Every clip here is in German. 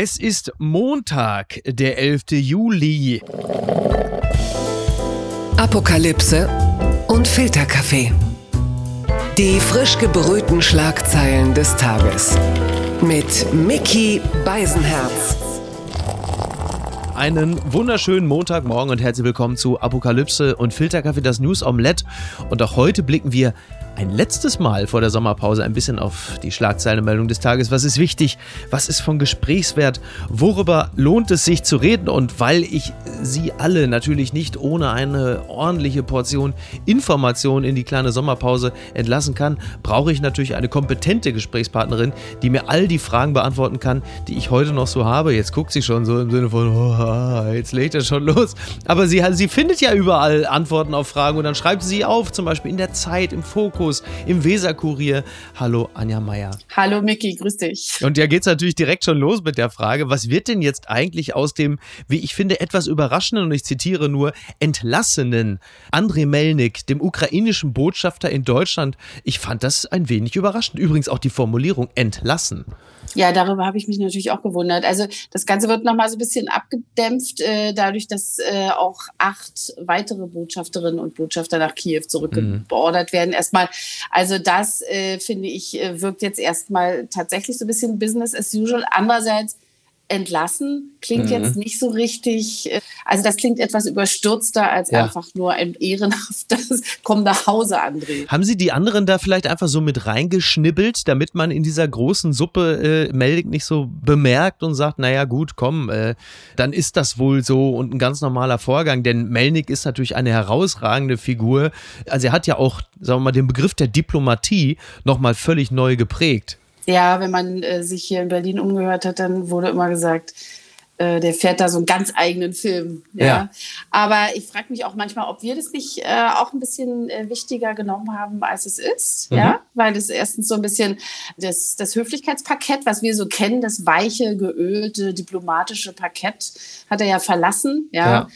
Es ist Montag, der 11. Juli. Apokalypse und Filterkaffee. Die frisch gebrühten Schlagzeilen des Tages. Mit Mickey Beisenherz. Einen wunderschönen Montagmorgen und herzlich willkommen zu Apokalypse und Filterkaffee, das News Omelette. Und auch heute blicken wir ein letztes Mal vor der Sommerpause ein bisschen auf die Schlagzeilenmeldung des Tages. Was ist wichtig? Was ist von Gesprächswert? Worüber lohnt es sich zu reden? Und weil ich Sie alle natürlich nicht ohne eine ordentliche Portion Information in die kleine Sommerpause entlassen kann, brauche ich natürlich eine kompetente Gesprächspartnerin, die mir all die Fragen beantworten kann, die ich heute noch so habe. Jetzt guckt sie schon so im Sinne von, oh, jetzt legt er schon los. Aber sie, sie findet ja überall Antworten auf Fragen und dann schreibt sie auf, zum Beispiel in der Zeit, im Fokus Fokus im Weserkurier. Hallo Anja Meier. Hallo Miki, grüß dich. Und ja geht's natürlich direkt schon los mit der Frage, was wird denn jetzt eigentlich aus dem, wie ich finde, etwas überraschenden und ich zitiere nur, entlassenen Andrei Melnik, dem ukrainischen Botschafter in Deutschland? Ich fand das ein wenig überraschend. Übrigens auch die Formulierung entlassen. Ja, darüber habe ich mich natürlich auch gewundert. Also das Ganze wird nochmal so ein bisschen abgedämpft, äh, dadurch, dass äh, auch acht weitere Botschafterinnen und Botschafter nach Kiew zurückbeordert mhm. werden. Erstmal, also das äh, finde ich, äh, wirkt jetzt erstmal tatsächlich so ein bisschen Business as usual. Andererseits entlassen klingt mhm. jetzt nicht so richtig, äh, also das klingt etwas überstürzter als ja. einfach nur ein ehrenhaftes Komm nach Hause, André. Haben Sie die anderen da vielleicht einfach so mit reingeschnibbelt, damit man in dieser großen Suppe äh, Meldig nicht so bemerkt und sagt, naja gut, komm, äh, dann ist das wohl so und ein ganz normaler Vorgang, denn Melnik ist natürlich eine herausragende Figur. Also er hat ja auch, sagen wir mal, den Begriff der Diplomatie nochmal völlig neu geprägt. Ja, wenn man äh, sich hier in Berlin umgehört hat, dann wurde immer gesagt, äh, der fährt da so einen ganz eigenen Film. Ja. ja. Aber ich frage mich auch manchmal, ob wir das nicht äh, auch ein bisschen äh, wichtiger genommen haben, als es ist. Mhm. Ja, weil es erstens so ein bisschen das, das Höflichkeitsparkett, was wir so kennen, das weiche, geölte, diplomatische Parkett, hat er ja verlassen. Ja. ja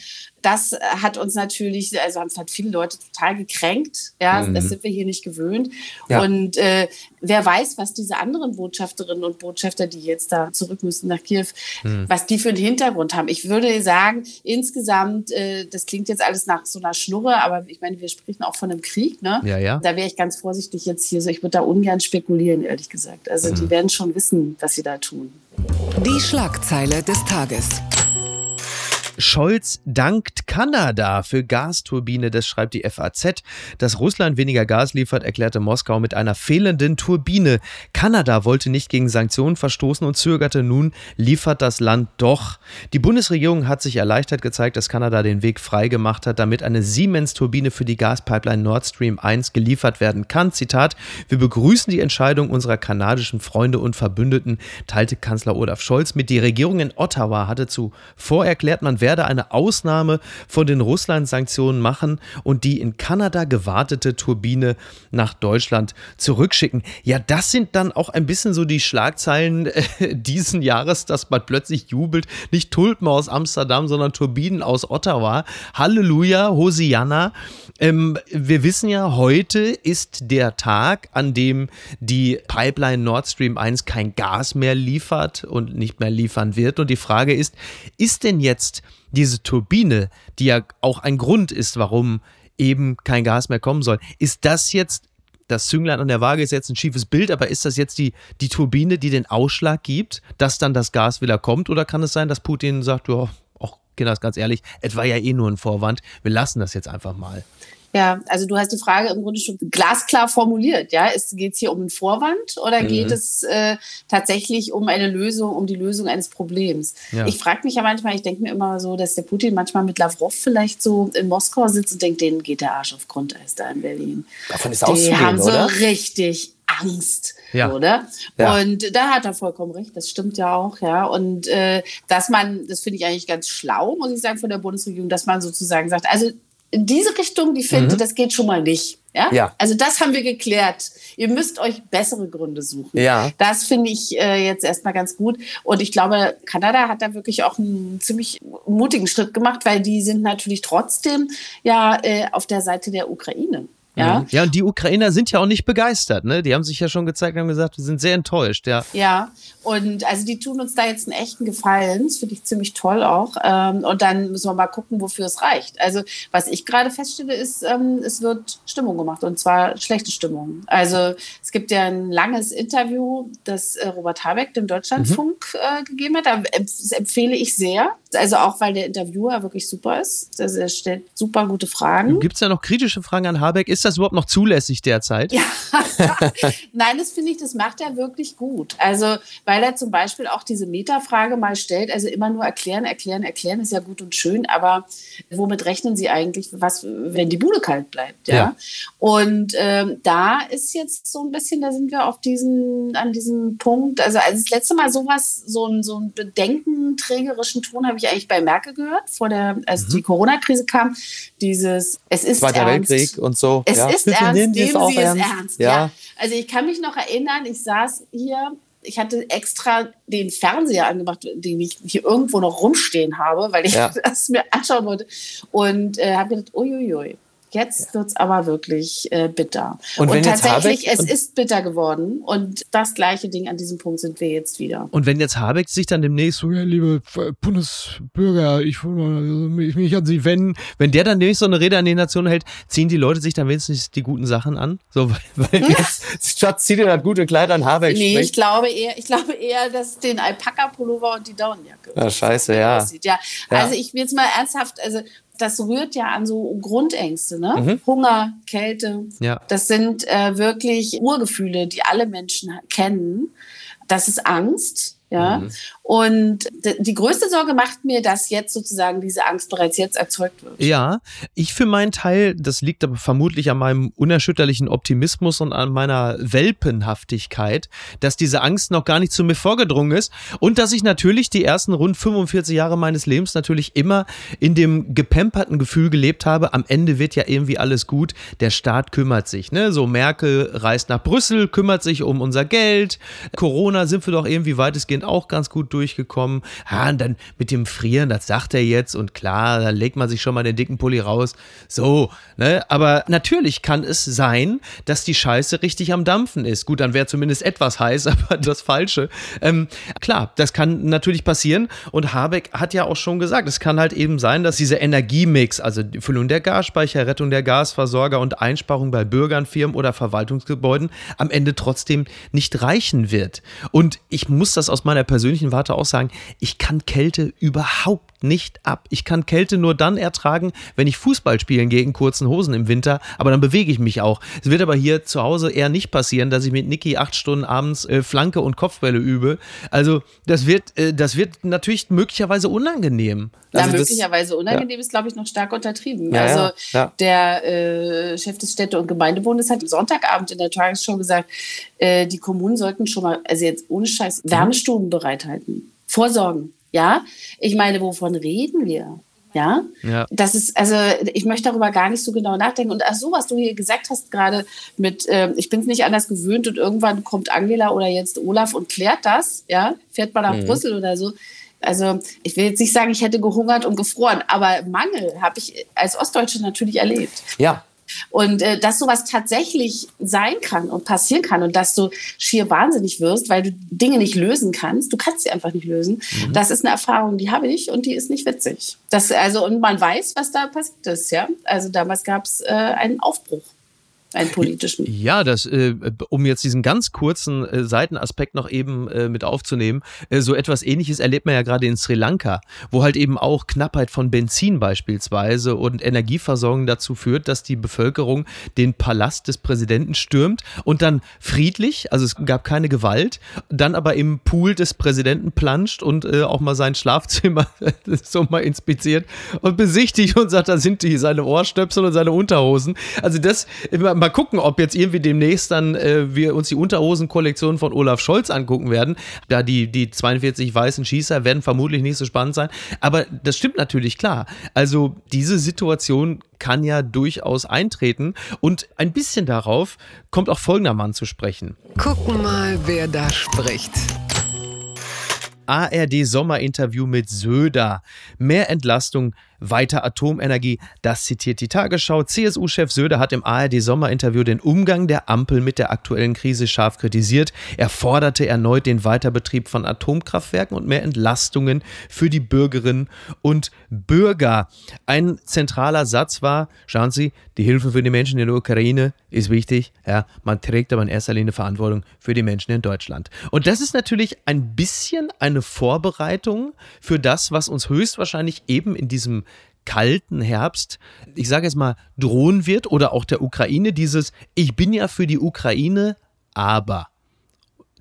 das hat uns natürlich, also haben es halt viele Leute total gekränkt. Ja, mhm. das sind wir hier nicht gewöhnt. Ja. Und äh, wer weiß, was diese anderen Botschafterinnen und Botschafter, die jetzt da zurück müssen nach Kiew, mhm. was die für einen Hintergrund haben. Ich würde sagen, insgesamt, äh, das klingt jetzt alles nach so einer Schnurre, aber ich meine, wir sprechen auch von einem Krieg, ne? Ja, ja. Da wäre ich ganz vorsichtig jetzt hier so. Ich würde da ungern spekulieren, ehrlich gesagt. Also mhm. die werden schon wissen, was sie da tun. Die Schlagzeile des Tages. Scholz dankt Kanada für Gasturbine, das schreibt die FAZ. Dass Russland weniger Gas liefert, erklärte Moskau mit einer fehlenden Turbine. Kanada wollte nicht gegen Sanktionen verstoßen und zögerte nun, liefert das Land doch. Die Bundesregierung hat sich erleichtert gezeigt, dass Kanada den Weg freigemacht hat, damit eine Siemens-Turbine für die Gaspipeline Nord Stream 1 geliefert werden kann. Zitat: Wir begrüßen die Entscheidung unserer kanadischen Freunde und Verbündeten, teilte Kanzler Olaf Scholz mit. Die Regierung in Ottawa hatte zuvor erklärt, man werde eine Ausnahme von den Russland-Sanktionen machen und die in Kanada gewartete Turbine nach Deutschland zurückschicken. Ja, das sind dann auch ein bisschen so die Schlagzeilen äh, diesen Jahres, dass man plötzlich jubelt. Nicht Tulpen aus Amsterdam, sondern Turbinen aus Ottawa. Halleluja, Hosianna. Ähm, wir wissen ja, heute ist der Tag, an dem die Pipeline Nord Stream 1 kein Gas mehr liefert und nicht mehr liefern wird. Und die Frage ist, ist denn jetzt diese Turbine, die ja auch ein Grund ist, warum eben kein Gas mehr kommen soll, ist das jetzt, das Zünglein an der Waage ist jetzt ein schiefes Bild, aber ist das jetzt die, die Turbine, die den Ausschlag gibt, dass dann das Gas wieder kommt? Oder kann es sein, dass Putin sagt, ja, auch Kinder, ganz ehrlich, es war ja eh nur ein Vorwand, wir lassen das jetzt einfach mal? Ja, also du hast die Frage im Grunde schon glasklar formuliert. Ja, geht es hier um einen Vorwand oder mhm. geht es äh, tatsächlich um eine Lösung, um die Lösung eines Problems? Ja. Ich frage mich ja manchmal, ich denke mir immer so, dass der Putin manchmal mit Lavrov vielleicht so in Moskau sitzt und denkt, denen geht der Arsch auf Grundeis da in Berlin. Davon ist Die haben so oder? richtig Angst, ja. oder? Ja. Und da hat er vollkommen recht, das stimmt ja auch, ja. Und äh, dass man, das finde ich eigentlich ganz schlau, muss ich sagen, von der Bundesregierung, dass man sozusagen sagt, also in diese Richtung, die finde, mhm. das geht schon mal nicht. Ja? ja? Also das haben wir geklärt. Ihr müsst euch bessere Gründe suchen. Ja. Das finde ich äh, jetzt erstmal ganz gut. Und ich glaube, Kanada hat da wirklich auch einen ziemlich mutigen Schritt gemacht, weil die sind natürlich trotzdem ja äh, auf der Seite der Ukraine. Ja? Mhm. ja, und die Ukrainer sind ja auch nicht begeistert, ne? Die haben sich ja schon gezeigt und haben gesagt, wir sind sehr enttäuscht, ja. Ja, und also die tun uns da jetzt einen echten Gefallen. Das finde ich ziemlich toll auch. Ähm, und dann müssen wir mal gucken, wofür es reicht. Also, was ich gerade feststelle, ist, ähm, es wird Stimmung gemacht und zwar schlechte Stimmung. Also, es gibt ja ein langes Interview, das äh, Robert Habeck dem Deutschlandfunk mhm. äh, gegeben hat. Das empfehle ich sehr. Also, auch weil der Interviewer wirklich super ist. Also, er stellt super gute Fragen. Gibt es ja noch kritische Fragen an Habeck? Ist das überhaupt noch zulässig derzeit? Ja, nein, das finde ich, das macht er wirklich gut. Also, weil er zum Beispiel auch diese Metafrage mal stellt, also immer nur erklären, erklären, erklären ist ja gut und schön, aber womit rechnen Sie eigentlich, was, wenn die Bude kalt bleibt? Ja. ja. Und ähm, da ist jetzt so ein bisschen, da sind wir auf diesen, an diesem Punkt, also als das letzte Mal sowas, so ein, so ein bedenkenträgerischen Ton habe ich eigentlich bei Merkel gehört, vor der, als mhm. die Corona-Krise kam, dieses, es ist Zweiter ernst. Weltkrieg und so. Es ja. ist Bitte ernst, nehmen Sie es auch Sie es ernst. ernst. Ja. Ja. Also ich kann mich noch erinnern, ich saß hier, ich hatte extra den Fernseher angemacht, den ich hier irgendwo noch rumstehen habe, weil ich Ja. das mir anschauen wollte. Und äh, habe gedacht, uiuiui. Jetzt wird's aber wirklich äh, bitter. Und Und, tatsächlich, Habeck- es ist bitter geworden. Und das gleiche Ding an diesem Punkt sind wir jetzt wieder. Und wenn jetzt Habeck sich dann demnächst so, ja, liebe Bundesbürger, ich will mal mich, mich an Sie wenden, wenn der dann demnächst so eine Rede an die Nation hält, ziehen die Leute sich dann wenigstens die guten Sachen an? So, weil, weil Jetzt, Schatz, zieh dir das gute Kleid an, Habeck Nee, ich glaube eher, ich glaube eher, dass den Alpaka-Pullover und die Daunenjacke. Ah, scheiße, ja. aussieht. Ja. Ja. Also ich will jetzt mal ernsthaft, also das rührt ja an so Grundängste, ne? Mhm. Hunger, Kälte. Ja. Das sind äh, wirklich Urgefühle, die alle Menschen kennen. Das ist Angst. Ja. Mhm. Und die größte Sorge macht mir, dass jetzt sozusagen diese Angst bereits jetzt erzeugt wird. Ja, ich für meinen Teil, das liegt aber vermutlich an meinem unerschütterlichen Optimismus und an meiner Welpenhaftigkeit, dass diese Angst noch gar nicht zu mir vorgedrungen ist und dass ich natürlich die ersten rund 45 Jahre meines Lebens natürlich immer in dem gepemperten Gefühl gelebt habe, am Ende wird ja irgendwie alles gut, der Staat kümmert sich, ne? So Merkel reist nach Brüssel, kümmert sich um unser Geld, Corona sind wir doch irgendwie weitestgehend auch ganz gut durchgekommen. Ja, und dann mit dem Frieren, das sagt er jetzt und klar, da legt man sich schon mal den dicken Pulli raus. So, ne? Aber natürlich kann es sein, dass die Scheiße richtig am Dampfen ist. Gut, dann wäre zumindest etwas heiß, aber das Falsche. Ähm, klar, das kann natürlich passieren und Habeck hat ja auch schon gesagt, es kann halt eben sein, dass dieser Energiemix, also die Füllung der Gasspeicher, Rettung der Gasversorger und Einsparung bei Bürgern, Firmen oder Verwaltungsgebäuden am Ende trotzdem nicht reichen wird. Und ich muss das aus meiner persönlichen Warte auch sagen, ich kann Kälte überhaupt nicht ab. Ich kann Kälte nur dann ertragen, wenn ich Fußball spielen gehe in kurzen Hosen im Winter, aber dann bewege ich mich auch. Es wird aber hier zu Hause eher nicht passieren, dass ich mit Niki acht Stunden abends äh, Flanke und Kopfbälle übe. Also das wird, äh, das wird natürlich möglicherweise unangenehm. Ja, Also das- möglicherweise unangenehm ist, glaube ich, noch stark untertrieben. Ja, also ja, ja. der äh, Chef des Städte- und Gemeindebundes hat am Sonntagabend in der Tagesschau gesagt, äh, die Kommunen sollten schon mal, also jetzt ohne Scheiß, Wärmestuben bereithalten. Vorsorgen. Ja, ich meine, wovon reden wir? Ja, Ja. das ist, also ich möchte darüber gar nicht so genau nachdenken. Und ach so, was du hier gesagt hast gerade mit, ähm, ich bin es nicht anders gewöhnt und irgendwann kommt Angela oder jetzt Olaf und klärt das, ja, fährt mal nach Mhm. Brüssel oder so. Also ich will jetzt nicht sagen, ich hätte gehungert und gefroren, aber Mangel habe ich als Ostdeutsche natürlich erlebt. Ja, Und äh, dass sowas tatsächlich sein kann und passieren kann und dass du schier wahnsinnig wirst, weil du Dinge nicht lösen kannst, du kannst sie einfach nicht lösen, das ist eine Erfahrung, die habe ich und die ist nicht witzig. Das, also, und man weiß, was da passiert ist, ja. Also damals gab es äh, einen Aufbruch, einen politischen. Ja, das, äh, um jetzt diesen ganz kurzen äh, Seitenaspekt noch eben äh, mit aufzunehmen, äh, so etwas ähnliches erlebt man ja gerade in Sri Lanka, wo halt eben auch Knappheit von Benzin beispielsweise und Energieversorgung dazu führt, dass die Bevölkerung den Palast des Präsidenten stürmt und dann friedlich, also es gab keine Gewalt, dann aber im Pool des Präsidenten planscht und äh, auch mal sein Schlafzimmer so mal inspiziert und besichtigt und sagt, da sind die, seine Ohrstöpsel und seine Unterhosen. Also das, mal gucken, ob jetzt irgendwie demnächst dann äh, wir uns die Unterhosen-Kollektion von Olaf Scholz angucken werden. Da die, die 42 weißen Schießer werden vermutlich nicht so spannend sein. Aber das stimmt natürlich klar. Also diese Situation kann ja durchaus eintreten. Und ein bisschen darauf kommt auch folgender Mann zu sprechen. Gucken mal, wer da spricht. ARD Sommerinterview mit Söder. Mehr Entlastung weiter Atomenergie. Das zitiert die Tagesschau. CSU-Chef Söder hat im ARD-Sommerinterview den Umgang der Ampel mit der aktuellen Krise scharf kritisiert. Er forderte erneut den Weiterbetrieb von Atomkraftwerken und mehr Entlastungen für die Bürgerinnen und Bürger. Ein zentraler Satz war, schauen Sie, die Hilfe für die Menschen in der Ukraine ist wichtig. Ja, man trägt aber in erster Linie Verantwortung für die Menschen in Deutschland. Und das ist natürlich ein bisschen eine Vorbereitung für das, was uns höchstwahrscheinlich eben in diesem kalten Herbst, ich sage jetzt mal, drohen wird oder auch der Ukraine dieses, ich bin ja für die Ukraine, aber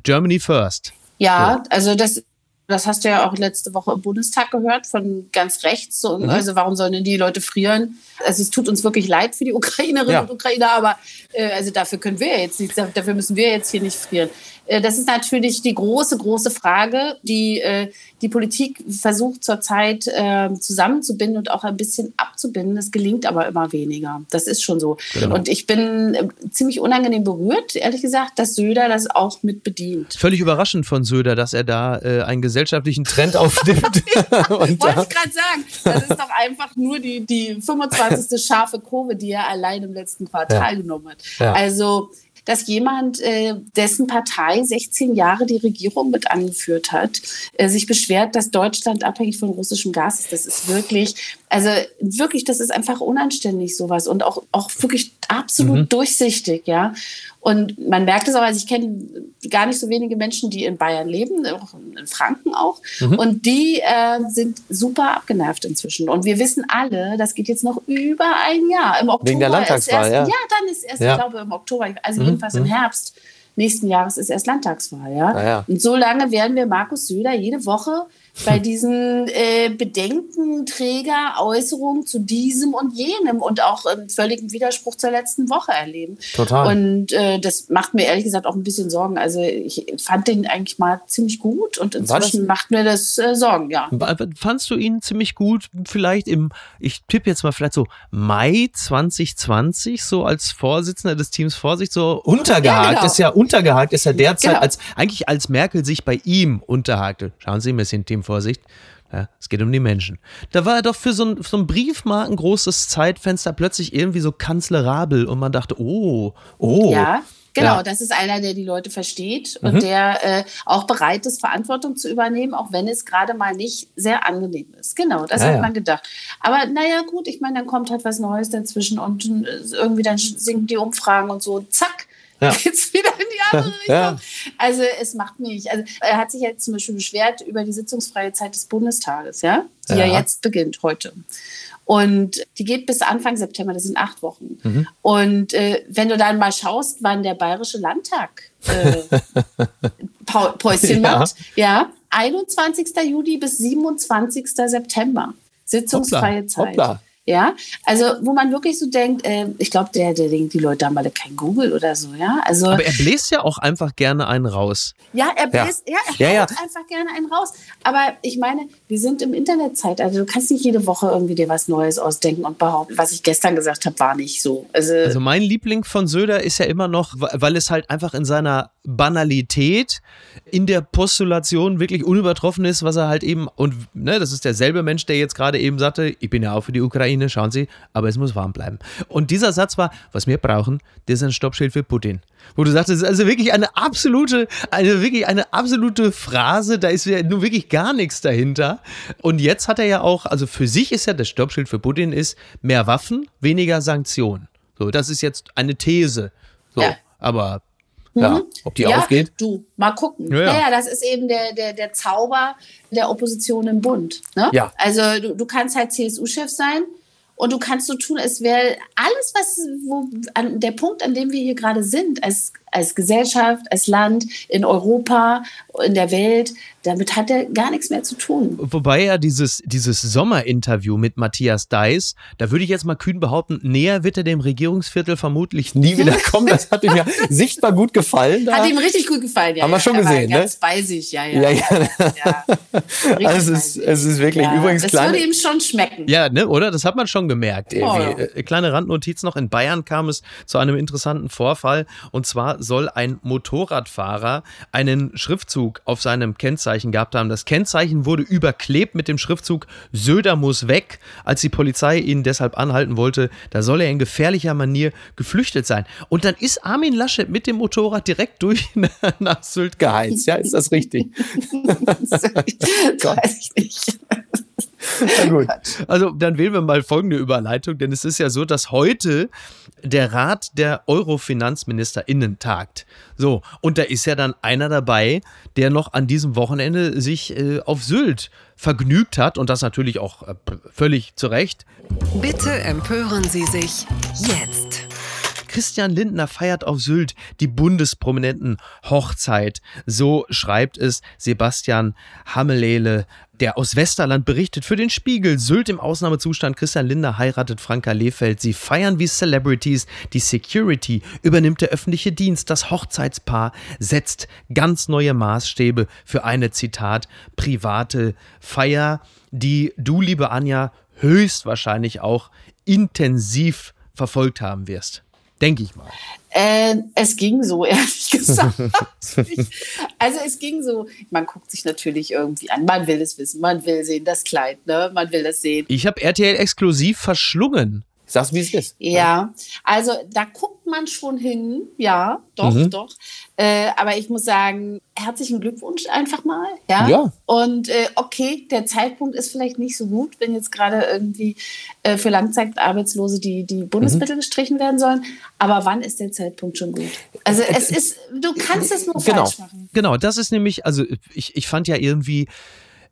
Germany first. Ja, so. also das das hast du ja auch letzte Woche im Bundestag gehört von ganz rechts. So, mhm. Also warum sollen denn die Leute frieren? Also es tut uns wirklich leid für die Ukrainerinnen ja. und Ukrainer, aber äh, also dafür können wir jetzt nichts, dafür müssen wir jetzt hier nicht frieren. Äh, das ist natürlich die große, große Frage, die äh, die Politik versucht zurzeit äh, zusammenzubinden und auch ein bisschen abzubinden. Das gelingt aber immer weniger. Das ist schon so. Genau. Und ich bin äh, ziemlich unangenehm berührt, ehrlich gesagt, dass Söder das auch mit bedient. Völlig überraschend von Söder, dass er da äh, einen gesellschaftlichen Trend aufnimmt. Wollte ich gerade sagen. Das ist doch einfach nur die, die 25. scharfe Kurve, die er allein im letzten Quartal ja. genommen hat. Ja. Also dass jemand, äh, dessen Partei 16 Jahre die Regierung mit angeführt hat, äh, sich beschwert, dass Deutschland abhängig von russischem Gas ist. Das ist wirklich, also wirklich, das ist einfach unanständig sowas und auch, auch wirklich absolut mhm. durchsichtig, ja. Und man merkt es auch, also ich kenne gar nicht so wenige Menschen, die in Bayern leben, auch in Franken auch. Mhm. Und die äh, sind super abgenervt inzwischen. Und wir wissen alle, das geht jetzt noch über ein Jahr. Im Oktober Wegen der Landtagswahl, erst, ja. Ja, dann ist erst, ja. ich glaube, im Oktober, also mhm. jedenfalls im mhm. Herbst nächsten Jahres ist erst Landtagswahl. Ja? Ah, ja. Und so lange werden wir Markus Söder jede Woche bei diesen äh, Bedenkenträger-Äußerungen zu diesem und jenem und auch im völligen Widerspruch zur letzten Woche erleben. Total. Und äh, das macht mir ehrlich gesagt auch ein bisschen Sorgen. Also ich fand den eigentlich mal ziemlich gut und inzwischen macht mir das äh, Sorgen, ja. Fandst du ihn ziemlich gut vielleicht im, ich tippe jetzt mal vielleicht so Mai 2020, so als Vorsitzender des Teams Vorsicht, so untergehakt, ja, genau. ist ja untergehakt, ist ja derzeit genau. als, eigentlich als Merkel sich bei ihm unterhakte. Schauen Sie, wir sind Team Vorsicht. Ja, es geht um die Menschen. Da war er doch für so ein, so ein Briefmarken großes Zeitfenster plötzlich irgendwie so kanzlerabel und man dachte, oh, oh. Ja. Genau, ja. das ist einer, der die Leute versteht und mhm. der äh, auch bereit ist, Verantwortung zu übernehmen, auch wenn es gerade mal nicht sehr angenehm ist. Genau, das ja, hat man gedacht. Aber naja, gut, ich meine, dann kommt halt was Neues dazwischen und äh, irgendwie dann sinken die Umfragen und so, zack, ja. geht's wieder in die andere Richtung. Ja. Also es macht mich. Also er hat sich jetzt zum Beispiel beschwert über die sitzungsfreie Zeit des Bundestages, ja, die ja, ja jetzt beginnt heute. Und die geht bis Anfang September, das sind acht Wochen. Mhm. Und äh, wenn du dann mal schaust, wann der Bayerische Landtag äh, Päuschen ja. macht, ja, 21. Juli bis 27. September. Sitzungsfreie Hoppla. Zeit. Hoppla. Ja, also wo man wirklich so denkt, äh, ich glaube, der, der denkt, die Leute haben alle kein Google oder so, ja. Also, Aber er bläst ja auch einfach gerne einen raus. Ja, er bläst, ja, ja er ja, ja. einfach gerne einen raus. Aber ich meine, wir sind im Internetzeit, also du kannst nicht jede Woche irgendwie dir was Neues ausdenken und behaupten, was ich gestern gesagt habe, war nicht so. Also, also mein Liebling von Söder ist ja immer noch, weil es halt einfach in seiner Banalität in der Postulation wirklich unübertroffen ist, was er halt eben, und ne, das ist derselbe Mensch, der jetzt gerade eben sagte, ich bin ja auch für die Ukraine, schauen Sie, aber es muss warm bleiben. Und dieser Satz war, was wir brauchen, das ist ein Stoppschild für Putin. Wo du sagst, das ist also wirklich eine absolute, eine wirklich eine absolute Phrase, da ist ja nun wirklich gar nichts dahinter. Und jetzt hat er ja auch, also für sich ist ja das Stoppschild für Putin ist mehr Waffen, weniger Sanktionen. So, das ist jetzt eine These. So, ja. aber ja, mhm. ob die ja, aufgeht? Du, mal gucken. Ja, ja. Naja, das ist eben der, der, der Zauber der Opposition im Bund. Ne? Ja. Also du, du kannst halt CSU-Chef sein und du kannst so tun, es wäre alles, was, wo, an, der Punkt, an dem wir hier gerade sind, als, als Gesellschaft, als Land, in Europa, in der Welt, damit hat er gar nichts mehr zu tun. Wobei ja dieses, dieses Sommerinterview mit Matthias Deiss, da würde ich jetzt mal kühn behaupten, näher wird er dem Regierungsviertel vermutlich nie wieder kommen. Das hat ihm ja sichtbar gut gefallen. Da. Hat ihm richtig gut gefallen, ja. Haben wir schon er gesehen, war ne? Ganz bei sich, ja, ja. ja, ja. ja. Also es, ist, es ist wirklich ja. übrigens das kleine, würde ihm schon schmecken. Ja, ne, oder? Das hat man schon gemerkt. Oh, ja. Äh, kleine Randnotiz noch. In Bayern kam es zu einem interessanten Vorfall. Und zwar soll ein Motorradfahrer einen Schriftzug auf seinem Kennzeichen gehabt haben. Das Kennzeichen wurde überklebt mit dem Schriftzug Söder muss weg. Als die Polizei ihn deshalb anhalten wollte, da soll er in gefährlicher Manier geflüchtet sein. Und dann ist Armin Laschet mit dem Motorrad direkt durch nach Sylt geheizt. Ja, ist das richtig? das weiß ich nicht. Na gut. Also dann wählen wir mal folgende Überleitung, denn es ist ja so, dass heute der Rat der Euro-FinanzministerInnen tagt. So, und da ist ja dann einer dabei, der noch an diesem Wochenende sich äh, auf Sylt vergnügt hat und das natürlich auch äh, völlig zu Recht. Bitte empören Sie sich jetzt. Christian Lindner feiert auf Sylt die Bundesprominenten Hochzeit. So schreibt es Sebastian Hammelele, der aus Westerland berichtet für den Spiegel. Sylt im Ausnahmezustand. Christian Lindner heiratet Franka Lehfeld. Sie feiern wie Celebrities. Die Security übernimmt der öffentliche Dienst. Das Hochzeitspaar setzt ganz neue Maßstäbe für eine, Zitat, private Feier, die du, liebe Anja, höchstwahrscheinlich auch intensiv verfolgt haben wirst. Denke ich mal. Äh, es ging so, ehrlich gesagt. also es ging so, man guckt sich natürlich irgendwie an, man will es wissen, man will sehen, das Kleid, ne? man will es sehen. Ich habe RTL exklusiv verschlungen. Sag's, wie es ist. Ja, also da guckt man schon hin, ja, doch, mhm. doch. Äh, aber ich muss sagen, herzlichen Glückwunsch einfach mal. Ja. ja. Und äh, okay, der Zeitpunkt ist vielleicht nicht so gut, wenn jetzt gerade irgendwie äh, für Langzeitarbeitslose die, die Bundesmittel mhm. gestrichen werden sollen. Aber wann ist der Zeitpunkt schon gut? Also es ist, du kannst es nur genau. falsch machen. Genau, das ist nämlich, also ich, ich fand ja irgendwie,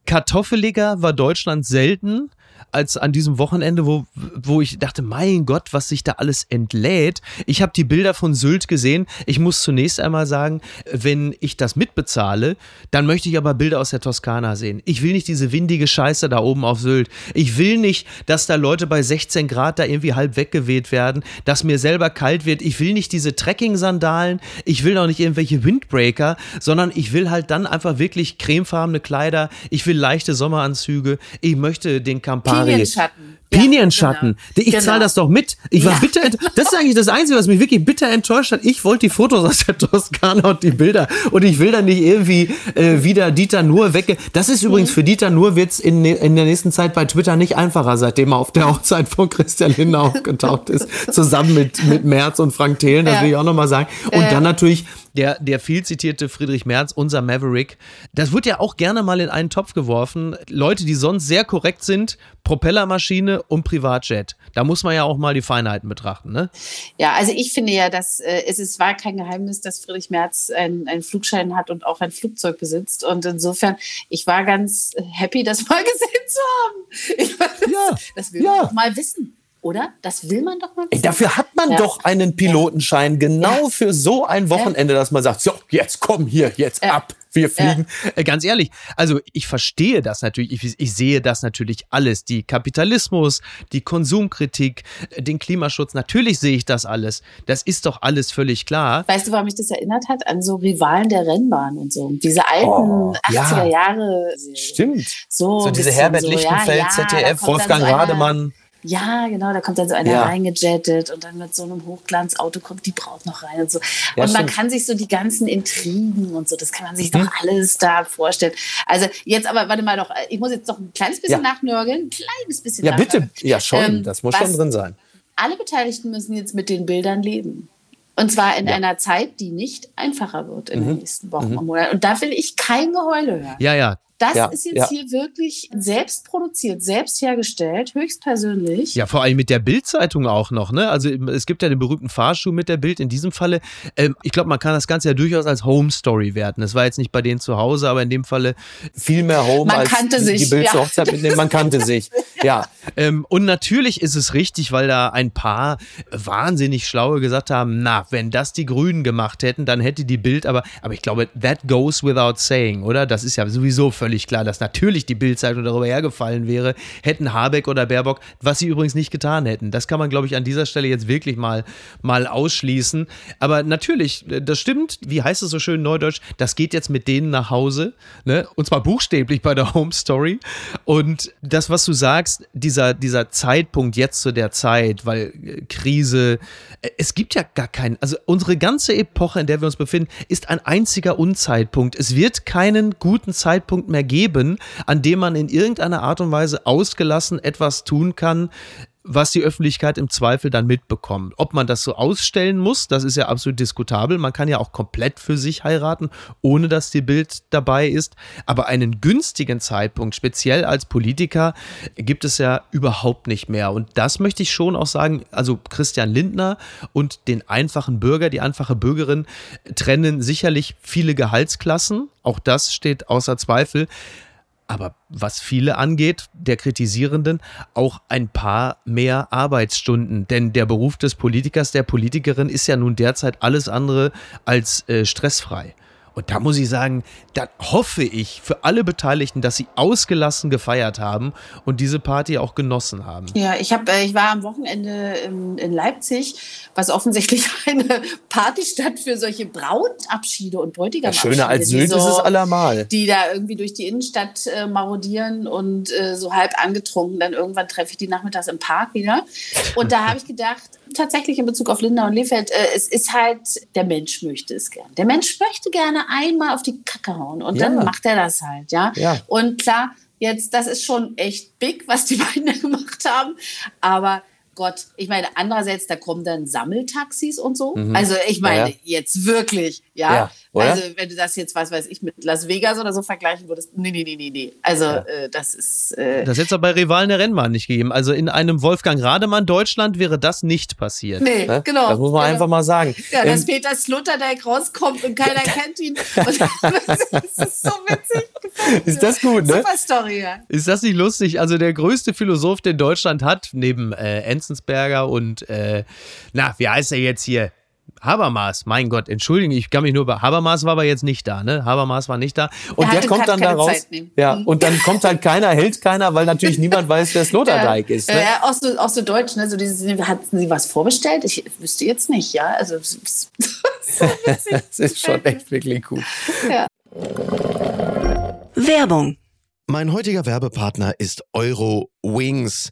kartoffeliger war Deutschland selten als an diesem Wochenende, wo, wo ich dachte, mein Gott, was sich da alles entlädt. Ich habe die Bilder von Sylt gesehen. Ich muss zunächst einmal sagen, wenn ich das mitbezahle, dann möchte ich aber Bilder aus der Toskana sehen. Ich will nicht diese windige Scheiße da oben auf Sylt. Ich will nicht, dass da Leute bei 16 Grad da irgendwie halb weggeweht werden, dass mir selber kalt wird. Ich will nicht diese Trekking-Sandalen. Ich will auch nicht irgendwelche Windbreaker, sondern ich will halt dann einfach wirklich cremefarbene Kleider. Ich will leichte Sommeranzüge. Ich möchte den Campari Pinienschatten. Pinienschatten. Ja, genau. Ich zahle genau. das doch mit. Ich war ja. bitter. Das ist eigentlich das Einzige, was mich wirklich bitter enttäuscht hat. Ich wollte die Fotos aus der Toskana und die Bilder. Und ich will dann nicht irgendwie äh, wieder Dieter Nur wegge. Das ist übrigens mhm. für Dieter Nur wird's in, in der nächsten Zeit bei Twitter nicht einfacher, seitdem er auf der Hochzeit von Christian Lindner aufgetaucht ist. Zusammen mit, mit Merz und Frank Thelen. Das ja. will ich auch nochmal sagen. Und dann natürlich der, der viel zitierte Friedrich Merz, unser Maverick, das wird ja auch gerne mal in einen Topf geworfen. Leute, die sonst sehr korrekt sind, Propellermaschine und Privatjet. Da muss man ja auch mal die Feinheiten betrachten, ne? Ja, also ich finde ja, dass äh, es ist, war kein Geheimnis, dass Friedrich Merz einen Flugschein hat und auch ein Flugzeug besitzt. Und insofern, ich war ganz happy, das mal gesehen zu haben. Ich, das, ja, das will ja. man mal wissen. Oder? Das will man doch mal. Ey, dafür hat man ja. doch einen Pilotenschein, genau ja. für so ein Wochenende, dass man sagt, so, jetzt komm hier, jetzt ab wir fliegen. Ja. Äh, ganz ehrlich, also ich verstehe das natürlich, ich, ich, sehe das natürlich alles. Die Kapitalismus, die Konsumkritik, äh, den Klimaschutz, natürlich sehe ich das alles. Das ist doch alles völlig klar. Weißt du, warum mich das erinnert hat? An so Rivalen der Rennbahn und so. Diese alten oh, 80er Jahre. Stimmt. So, so diese Herbert so, Lichtenfeld, ja, ZDF, Wolfgang so Rademann. Ja, genau, da kommt dann so einer ja. reingejettet und dann mit so einem Hochglanzauto kommt die Braut noch rein und so. Ja, und man stimmt. kann sich so die ganzen Intrigen und so, das kann man sich mhm. doch alles da vorstellen. Also jetzt aber, warte mal doch, ich muss jetzt noch ein kleines bisschen ja. nachnörgeln, ein kleines bisschen Ja, bitte, ja schon, ähm, das muss schon drin sein. Alle Beteiligten müssen jetzt mit den Bildern leben. Und zwar in ja. einer Zeit, die nicht einfacher wird in mhm. den nächsten Wochen mhm. und Monaten. Und da will ich kein Geheule hören. Ja, ja, das ja, ist jetzt ja. hier wirklich selbst produziert, selbst hergestellt, höchstpersönlich. Ja, vor allem mit der Bildzeitung auch noch. Ne? Also es gibt ja den berühmten Fahrschuh mit der Bild in diesem Falle. Ähm, ich glaube, man kann das Ganze ja durchaus als Home Story werten. Das war jetzt nicht bei denen zu Hause, aber in dem Falle viel mehr Home man als kannte die, sich, die Bild ja. zur Hochzeit mitnehmen. Man kannte sich. Ja. Ähm, und natürlich ist es richtig, weil da ein paar wahnsinnig schlaue gesagt haben, na, wenn das die Grünen gemacht hätten, dann hätte die Bild, aber, aber ich glaube, that goes without saying, oder? Das ist ja sowieso völlig völlig klar, dass natürlich die Bildzeitung darüber hergefallen wäre, hätten Habeck oder Baerbock, was sie übrigens nicht getan hätten. Das kann man, glaube ich, an dieser Stelle jetzt wirklich mal, mal ausschließen. Aber natürlich, das stimmt, wie heißt es so schön neudeutsch, das geht jetzt mit denen nach Hause, ne? und zwar buchstäblich bei der Home Story. Und das, was du sagst, dieser, dieser Zeitpunkt jetzt zu der Zeit, weil äh, Krise, äh, es gibt ja gar keinen, also unsere ganze Epoche, in der wir uns befinden, ist ein einziger Unzeitpunkt. Es wird keinen guten Zeitpunkt mehr geben, an dem man in irgendeiner Art und Weise ausgelassen etwas tun kann, was die Öffentlichkeit im Zweifel dann mitbekommt. Ob man das so ausstellen muss, das ist ja absolut diskutabel. Man kann ja auch komplett für sich heiraten, ohne dass die Bild dabei ist. Aber einen günstigen Zeitpunkt, speziell als Politiker, gibt es ja überhaupt nicht mehr. Und das möchte ich schon auch sagen. Also Christian Lindner und den einfachen Bürger, die einfache Bürgerin trennen sicherlich viele Gehaltsklassen. Auch das steht außer Zweifel aber was viele angeht, der Kritisierenden, auch ein paar mehr Arbeitsstunden. Denn der Beruf des Politikers, der Politikerin ist ja nun derzeit alles andere als äh, stressfrei. Und da muss ich sagen, da hoffe ich für alle Beteiligten, dass sie ausgelassen gefeiert haben und diese Party auch genossen haben. Ja, ich, hab, äh, ich war am Wochenende in, in Leipzig, was offensichtlich eine Partystadt für solche Brautabschiede und Bräutigamabschiede. Ja, schöner als Sylt so, ist es allemal. Die da irgendwie durch die Innenstadt äh, marodieren und äh, so halb angetrunken. Dann irgendwann treffe ich die nachmittags im Park wieder. Und da habe ich gedacht, tatsächlich in Bezug auf Linda und Lefeld, äh, es ist halt, der Mensch möchte es gern. Der Mensch möchte gerne einmal auf die Kacke hauen und ja. dann macht er das halt, ja? ja. Und klar, jetzt, das ist schon echt big, was die beiden da gemacht haben, aber Gott, ich meine, andererseits, da kommen dann Sammeltaxis und so. Mhm. Also ich meine, ja, ja. jetzt wirklich, ja. ja also wenn du das jetzt, was weiß ich, mit Las Vegas oder so vergleichen würdest, nee, nee, nee, nee, nee. Also äh, das ist... Äh, das hätte es aber bei Rivalen der Rennbahn nicht gegeben. Also in einem Wolfgang Rademann Deutschland wäre das nicht passiert. Nee, ne? genau. Das muss man genau. einfach mal sagen. Ja, dass ähm, Peter Sloterdijk rauskommt und keiner kennt ihn. das ist so witzig. Ist das gut, ne? Super Story, ja. Ist das nicht lustig? Also der größte Philosoph, den Deutschland hat, neben äh, Enzensberger und, äh, na, wie heißt er jetzt hier? Habermas, mein Gott, entschuldigen, ich kann mich nur bei Habermas war aber jetzt nicht da, ne? Habermas war nicht da. Und der, der kommt dann da raus. Ja, mhm. und dann kommt halt keiner, hält keiner, weil natürlich niemand weiß, wer Sloterdijk ja, ist. Ne? Ja, auch so, auch so deutsch, ne? So dieses, hatten Sie was vorbestellt? Ich wüsste jetzt nicht, ja. Also so das ist schon echt wirklich gut. Ja. Werbung. Mein heutiger Werbepartner ist Euro Wings.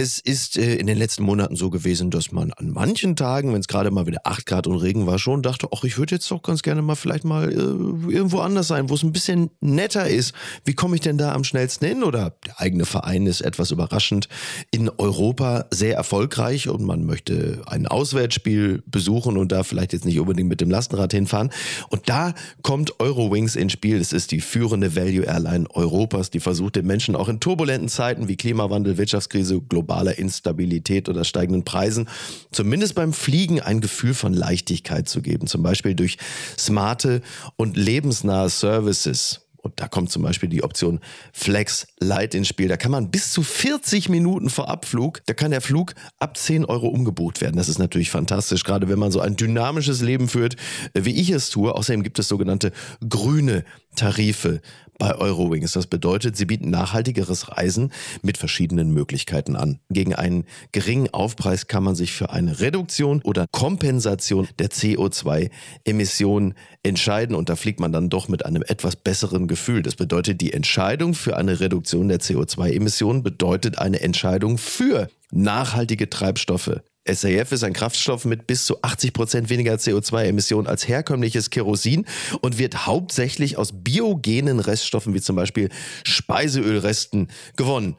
Es ist äh, in den letzten Monaten so gewesen, dass man an manchen Tagen, wenn es gerade mal wieder 8 Grad und Regen war, schon dachte, ach, ich würde jetzt doch ganz gerne mal vielleicht mal äh, irgendwo anders sein, wo es ein bisschen netter ist. Wie komme ich denn da am schnellsten hin? Oder der eigene Verein ist etwas überraschend in Europa sehr erfolgreich und man möchte ein Auswärtsspiel besuchen und da vielleicht jetzt nicht unbedingt mit dem Lastenrad hinfahren. Und da kommt Eurowings ins Spiel. Es ist die führende Value Airline Europas, die versucht den Menschen auch in turbulenten Zeiten wie Klimawandel, Wirtschaftskrise, global globaler Instabilität oder steigenden Preisen zumindest beim Fliegen ein Gefühl von Leichtigkeit zu geben. Zum Beispiel durch smarte und lebensnahe Services. Und da kommt zum Beispiel die Option Flex Light ins Spiel. Da kann man bis zu 40 Minuten vor Abflug, da kann der Flug ab 10 Euro umgebucht werden. Das ist natürlich fantastisch, gerade wenn man so ein dynamisches Leben führt, wie ich es tue. Außerdem gibt es sogenannte grüne Tarife bei Eurowings. Das bedeutet, sie bieten nachhaltigeres Reisen mit verschiedenen Möglichkeiten an. Gegen einen geringen Aufpreis kann man sich für eine Reduktion oder Kompensation der CO2-Emissionen entscheiden und da fliegt man dann doch mit einem etwas besseren Gefühl. Das bedeutet, die Entscheidung für eine Reduktion der CO2-Emissionen bedeutet eine Entscheidung für nachhaltige Treibstoffe. SAF ist ein Kraftstoff mit bis zu 80 Prozent weniger CO2-Emissionen als herkömmliches Kerosin und wird hauptsächlich aus biogenen Reststoffen wie zum Beispiel Speiseölresten gewonnen.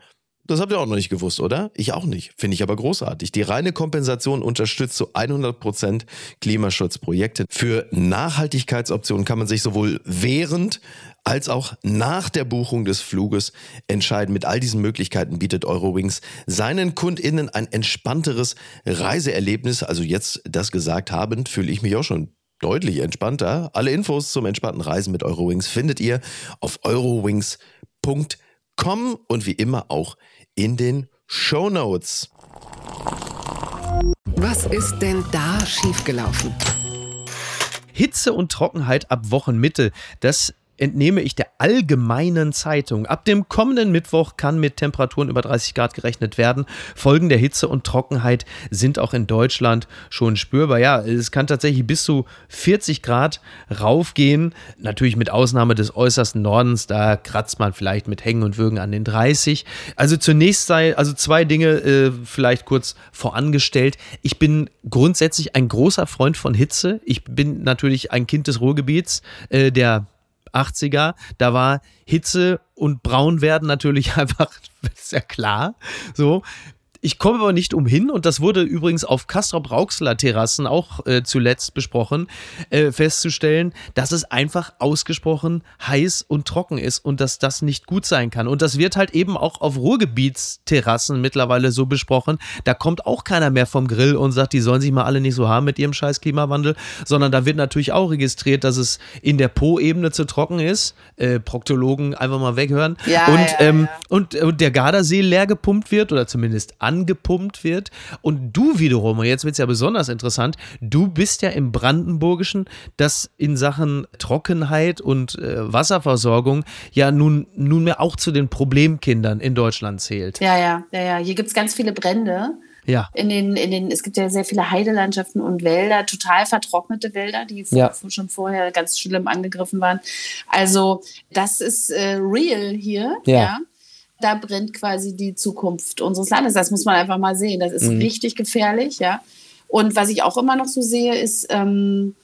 Das habt ihr auch noch nicht gewusst, oder? Ich auch nicht. Finde ich aber großartig. Die reine Kompensation unterstützt zu 100% Klimaschutzprojekte. Für Nachhaltigkeitsoptionen kann man sich sowohl während als auch nach der Buchung des Fluges entscheiden. Mit all diesen Möglichkeiten bietet Eurowings seinen KundInnen ein entspannteres Reiseerlebnis. Also jetzt das gesagt habend, fühle ich mich auch schon deutlich entspannter. Alle Infos zum entspannten Reisen mit Eurowings findet ihr auf eurowings.com und wie immer auch in den Show Notes. Was ist denn da schiefgelaufen? Hitze und Trockenheit ab Wochenmitte. Das entnehme ich der Allgemeinen Zeitung. Ab dem kommenden Mittwoch kann mit Temperaturen über 30 Grad gerechnet werden. Folgen der Hitze und Trockenheit sind auch in Deutschland schon spürbar. Ja, es kann tatsächlich bis zu 40 Grad raufgehen. Natürlich mit Ausnahme des äußersten Nordens, da kratzt man vielleicht mit Hängen und Würgen an den 30. Also zunächst sei, also zwei Dinge äh, vielleicht kurz vorangestellt. Ich bin grundsätzlich ein großer Freund von Hitze. Ich bin natürlich ein Kind des Ruhrgebiets, äh, der 80er, da war Hitze und Braunwerden natürlich einfach, ist ja klar, so. Ich komme aber nicht umhin, und das wurde übrigens auf Castrop-Rauxler-Terrassen auch äh, zuletzt besprochen, äh, festzustellen, dass es einfach ausgesprochen heiß und trocken ist und dass das nicht gut sein kann. Und das wird halt eben auch auf Ruhrgebietsterrassen mittlerweile so besprochen. Da kommt auch keiner mehr vom Grill und sagt, die sollen sich mal alle nicht so haben mit ihrem scheiß Klimawandel, sondern da wird natürlich auch registriert, dass es in der Po-Ebene zu trocken ist. Äh, Proktologen einfach mal weghören. Ja, und, ja, ähm, ja. und, und der Gardasee leer gepumpt wird oder zumindest angepumpt wird. Und du wiederum, und jetzt wird es ja besonders interessant, du bist ja im Brandenburgischen, das in Sachen Trockenheit und äh, Wasserversorgung ja nun nunmehr auch zu den Problemkindern in Deutschland zählt. Ja, ja, ja, ja. Hier gibt es ganz viele Brände. Ja. In den, in den, es gibt ja sehr viele Heidelandschaften und Wälder, total vertrocknete Wälder, die Ja. schon vorher ganz schlimm angegriffen waren. Also das ist äh, real hier. Ja. Da brennt quasi die Zukunft unseres Landes. Das muss man einfach mal sehen. Das ist Mhm. richtig gefährlich, ja. Und was ich auch immer noch so sehe, ist, ähm,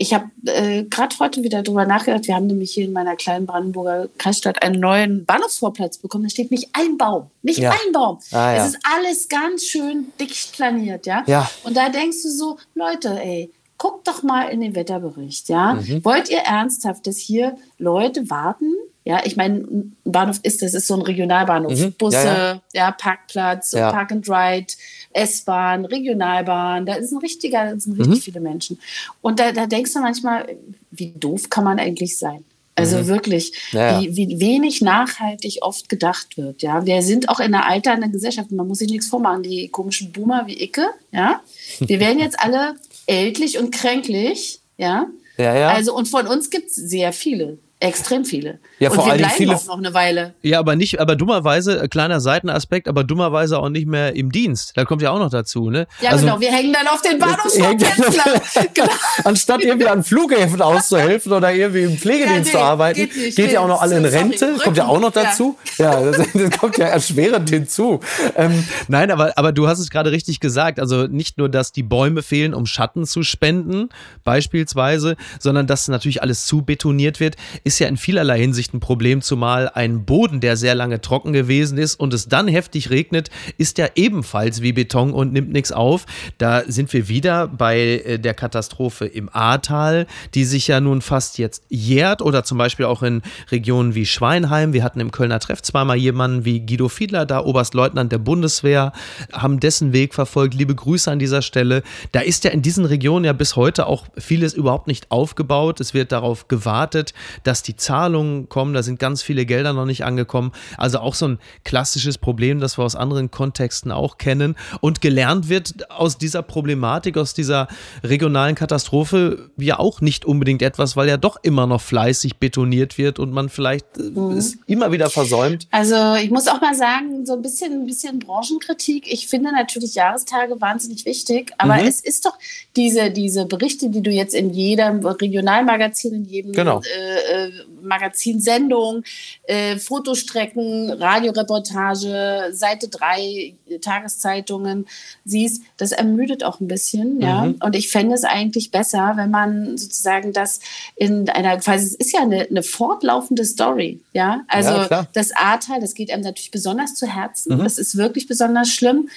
ich habe äh, gerade heute wieder drüber nachgedacht. Wir haben nämlich hier in meiner kleinen Brandenburger Kreisstadt einen neuen Bahnhofsvorplatz bekommen. Da steht nicht ein Baum, nicht Ja. ein Baum. Ah, ja. Es ist alles ganz schön dicht planiert, ja. Ja. Und da denkst du so, Leute, ey, guckt doch mal in den Wetterbericht, ja. Mhm. Wollt ihr ernsthaft, dass hier Leute warten? Ja, ich meine, ein Bahnhof ist, das ist so ein Regionalbahnhof. Mhm. Busse, Ja, ja, Parkplatz, Ja. Park and Ride, S-Bahn, Regionalbahn, da ist ein richtiger, da sind Mhm. richtig viele Menschen. Und da, da denkst du manchmal, wie doof kann man eigentlich sein? Also wirklich, Mhm. Ja, ja. Wie, wie wenig nachhaltig oft gedacht wird. Ja, wir sind auch in einer alternden Gesellschaft. Man muss sich nichts vormachen. Die komischen Boomer wie Icke, ja, wir werden jetzt alle ältlich und kränklich, ja. Ja, ja. Also und von uns gibt es sehr viele, extrem viele. Ja, und vor wir allen bleiben viele- auch noch eine Weile. Ja, aber nicht, aber dummerweise, äh, kleiner Seitenaspekt, aber dummerweise auch nicht mehr im Dienst. Da kommt ja auch noch dazu, ne? Ja, Also- genau. Wir hängen dann auf den Bahnhofsvorplätzen. genau. Anstatt irgendwie an Flughäfen auszuhelfen oder irgendwie im Pflegedienst Ja, nee, zu arbeiten, geht nicht, geht ja auch noch alle in sorry, Rente. Kommt ja auch noch dazu. Ja, das, das kommt ja erschwerend hinzu. Ähm, Nein, aber, aber du hast es gerade richtig gesagt. Also nicht nur, dass die Bäume fehlen, um Schatten zu spenden, beispielsweise, sondern dass natürlich alles zu betoniert wird, ist ja in vielerlei Hinsicht ein Problem, zumal ein Boden, der sehr lange trocken gewesen ist und es dann heftig regnet, ist ja ebenfalls wie Beton und nimmt nichts auf. Da sind wir wieder bei äh, der Katastrophe im Ahrtal, die sich ja nun fast jetzt jährt oder zum Beispiel auch in Regionen wie Schweinheim. Wir hatten im Kölner Treff zweimal jemanden wie Guido Fiedler, da Oberstleutnant der Bundeswehr, haben dessen Weg verfolgt. Liebe Grüße an dieser Stelle. Da ist ja in diesen Regionen ja bis heute auch vieles überhaupt nicht aufgebaut. Es wird darauf gewartet, dass die Zahlungen kommen. Da sind ganz viele Gelder noch nicht angekommen. Also auch so ein klassisches Problem, das wir aus anderen Kontexten auch kennen. Und gelernt wird aus dieser Problematik, aus dieser regionalen Katastrophe ja auch nicht unbedingt etwas, weil ja doch immer noch fleißig betoniert wird und man vielleicht äh, ist immer wieder versäumt. Also ich muss auch mal sagen, so ein bisschen, ein bisschen Branchenkritik. Ich finde natürlich Jahrestage wahnsinnig wichtig, aber Mhm. es ist doch diese, diese Berichte, die du jetzt in jedem Regionalmagazin, in jedem Genau. äh, äh, Magazin, Sendung, äh, Fotostrecken, Radioreportage, Seite 3, Tageszeitungen siehst, das ermüdet auch ein bisschen, ja. Mhm. Und ich fände es eigentlich besser, wenn man sozusagen das in einer, quasi, es ist ja eine, eine fortlaufende Story, ja. Also Ja, das Ahrtal, das geht einem natürlich besonders zu Herzen. Mhm. Das ist wirklich besonders schlimm.